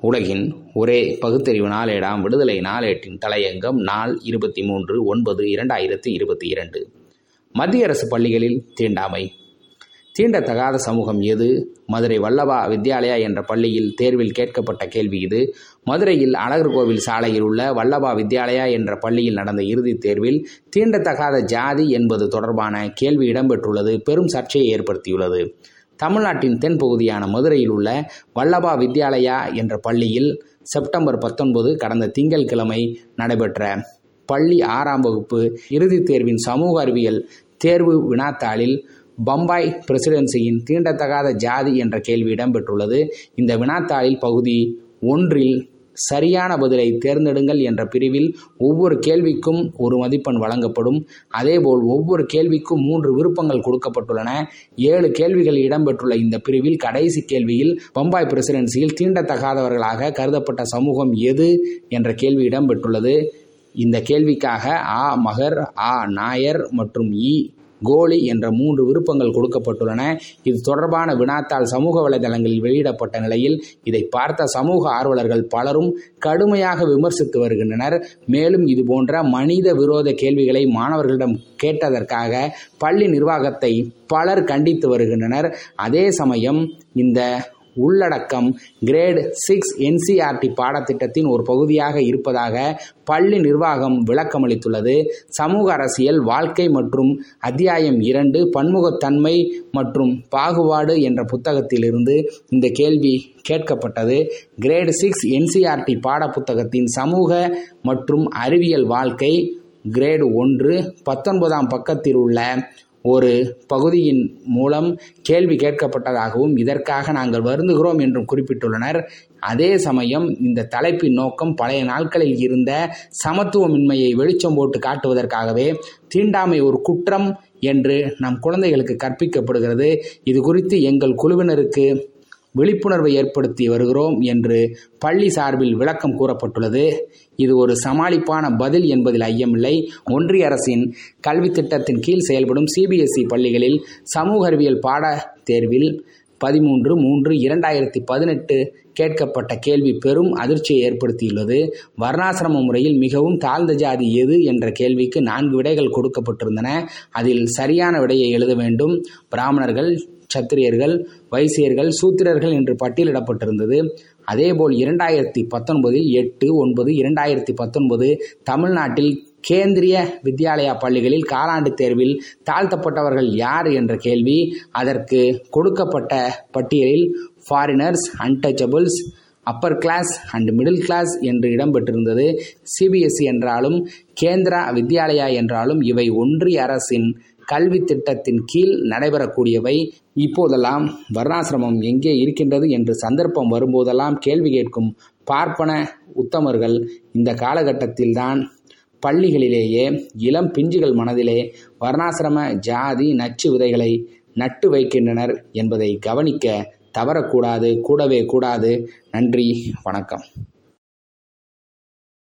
உலகின் ஒரே பகுத்தறிவு நாளேடாம் விடுதலை நாளேட்டின் தலையங்கம் நாள் இருபத்தி மூன்று ஒன்பது இரண்டாயிரத்தி இருபத்தி இரண்டு மத்திய அரசு பள்ளிகளில் தீண்டாமை. தீண்டத்தகாத சமூகம் எது? மதுரை வல்லபா வித்யாலயா என்ற பள்ளியில் தேர்வில் கேட்கப்பட்ட கேள்வி இது. மதுரையில் அழகர் கோவில் சாலையில் உள்ள வல்லபா வித்யாலயா என்ற பள்ளியில் நடந்த இறுதித் தேர்வில் தீண்டத்தகாத ஜாதி என்பது தொடர்பான கேள்வி இடம்பெற்றுள்ளது. பெரும் சர்ச்சையை ஏற்படுத்தியுள்ளது. தமிழ்நாட்டின் தென்பகுதியான மதுரையில் உள்ள வல்லபா வித்யாலயா என்ற பள்ளியில் செப்டம்பர் பத்தொன்பது கடந்த திங்கள்கிழமை நடைபெற்ற பள்ளி ஆறாம் வகுப்பு இறுதித் தேர்வின் சமூக அறிவியல் தேர்வு வினாத்தாளில் பம்பாய் பிரசிடென்சியின் தீண்டத்தகாத ஜாதி என்ற கேள்வி இடம்பெற்றுள்ளது. இந்த வினாத்தாளில் பகுதி ஒன்றில் சரியான பதிலை தேர்ந்தெடுங்கள் என்ற பிரிவில் ஒவ்வொரு கேள்விக்கும் ஒரு மதிப்பெண் வழங்கப்படும். அதேபோல் ஒவ்வொரு கேள்விக்கும் மூன்று விருப்பங்கள் கொடுக்கப்பட்டுள்ளன. ஏழு கேள்விகள் இடம்பெற்றுள்ள இந்த பிரிவில் கடைசி கேள்வியில் பம்பாய் பிரசிடென்சியில் தீண்டத்தகாதவர்களாக கருதப்பட்ட சமூகம் எது என்ற கேள்வி இடம்பெற்றுள்ளது. இந்த கேள்விக்காக ஆ மகர் ஆ நாயர் மற்றும் இ கோலி என்ற மூன்று விருப்பங்கள் கொடுக்கப்பட்டுள்ளன. இது தொடர்பான வினாத்தால் சமூக வலைதளங்களில் வெளியிடப்பட்ட நிலையில் இதை பார்த்த சமூக ஆர்வலர்கள் பலரும் கடுமையாக விமர்சித்து வருகின்றனர். மேலும் இது போன்ற மனித விரோத கேள்விகளை மாணவர்களிடம் கேட்டதற்காக பள்ளி நிர்வாகத்தை பலர் கண்டித்து வருகின்றனர். அதே சமயம் இந்த உள்ளடக்கம் கிரேட் சிக்ஸ் என்சிஆர்டி பாடத்திட்டத்தின் ஒரு பகுதியாக இருப்பதாக பள்ளி நிர்வாகம் விளக்கமளித்துள்ளது. சமூக அரசியல் வாழ்க்கை மற்றும் அத்தியாயம் இரண்டு பன்முகத்தன்மை மற்றும் பாகுபாடு என்ற புத்தகத்திலிருந்து இந்த கேள்வி கேட்கப்பட்டது. கிரேட் சிக்ஸ் என்சிஆர்டி பாடப்புத்தகத்தின் சமூக மற்றும் அறிவியல் வாழ்க்கை கிரேடு ஒன்று பத்தொன்பதாம் பக்கத்தில் உள்ள ஒரு பகுதியின் மூலம் கேள்வி கேட்கப்பட்டதாகவும் இதற்காக நாங்கள் வருந்துகிறோம் என்றும் குறிப்பிட்டுள்ளனர். அதே சமயம் இந்த தலைப்பின் நோக்கம் பழைய நாட்களில் இருந்த சமத்துவமின்மையை வெளிச்சம் போட்டு காட்டுவதற்காகவே தீண்டாமை ஒரு குற்றம் என்று நம் குழந்தைகளுக்கு கற்பிக்கப்படுகிறது. இது குறித்து எங்கள் குழுவினருக்கு விழிப்புணர்வை ஏற்படுத்தி வருகிறோம் என்று பள்ளி சார்பில் விளக்கம் கூறப்பட்டுள்ளது. இது ஒரு சமாளிப்பான பதில் என்பதில் ஐயமில்லை. ஒன்றிய அரசின் கல்வி திட்டத்தின் கீழ் செயல்படும் சிபிஎஸ்இ பள்ளிகளில் சமூக அறிவியல் பாட தேர்வில் பதிமூன்று மூன்று இரண்டாயிரத்தி பதினெட்டு கேட்கப்பட்ட கேள்வி பெரும் அதிர்ச்சியை ஏற்படுத்தியுள்ளது. வர்ணாசிரம முறையில் மிகவும் தாழ்ந்த ஜாதி எது என்ற கேள்விக்கு நான்கு விடைகள் கொடுக்கப்பட்டிருந்தன. அதில் சரியான விடையை எழுத வேண்டும். பிராமணர்கள் சத்திரியர்கள் வைசியர்கள் சூத்திரர்கள் என்று பட்டியலிடப்பட்டிருந்தது. அதேபோல் இரண்டாயிரத்தி பத்தொன்பதில் எட்டு ஒன்பது இரண்டாயிரத்தி பத்தொன்பது தமிழ்நாட்டில் கேந்திரிய வித்யாலயா பள்ளிகளில் காலாண்டு தேர்வில் தாழ்த்தப்பட்டவர்கள் யார் என்ற கேள்வி அதற்கு கொடுக்கப்பட்ட பட்டியலில் foreigners untouchables upper class and middle class என்று இடம்பெற்றிருந்தது சிபிஎஸ்இ என்றாலும் கேந்திரா வித்யாலயா என்றாலும் இவை ஒன்றிய அரசின் கல்வி திட்டத்தின் கீழ் நடைபெறக்கூடியவை. இப்போதெல்லாம் வர்ணாசிரமம் எங்கே இருக்கின்றது என்று சந்தர்ப்பம் வரும்போதெல்லாம் கேள்வி கேட்கும் பார்ப்பன உத்தமர்கள் இந்த காலகட்டத்தில்தான் பள்ளிகளிலேயே இளம் பிஞ்சுகள் மனதிலே வர்ணாசிரம ஜாதி நச்சு விதைகளை நட்டு வைக்கின்றனர் என்பதை கவனிக்க தவறக்கூடாது கூடவே கூடாது. நன்றி வணக்கம்.